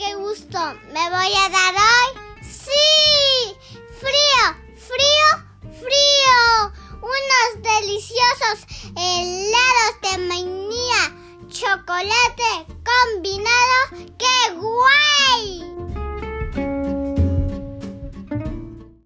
qué gusto me voy a dar hoy. ¡Sí! ¡Frío! ¡Frío! ¡Frío! Unos deliciosos helados de vainilla, chocolate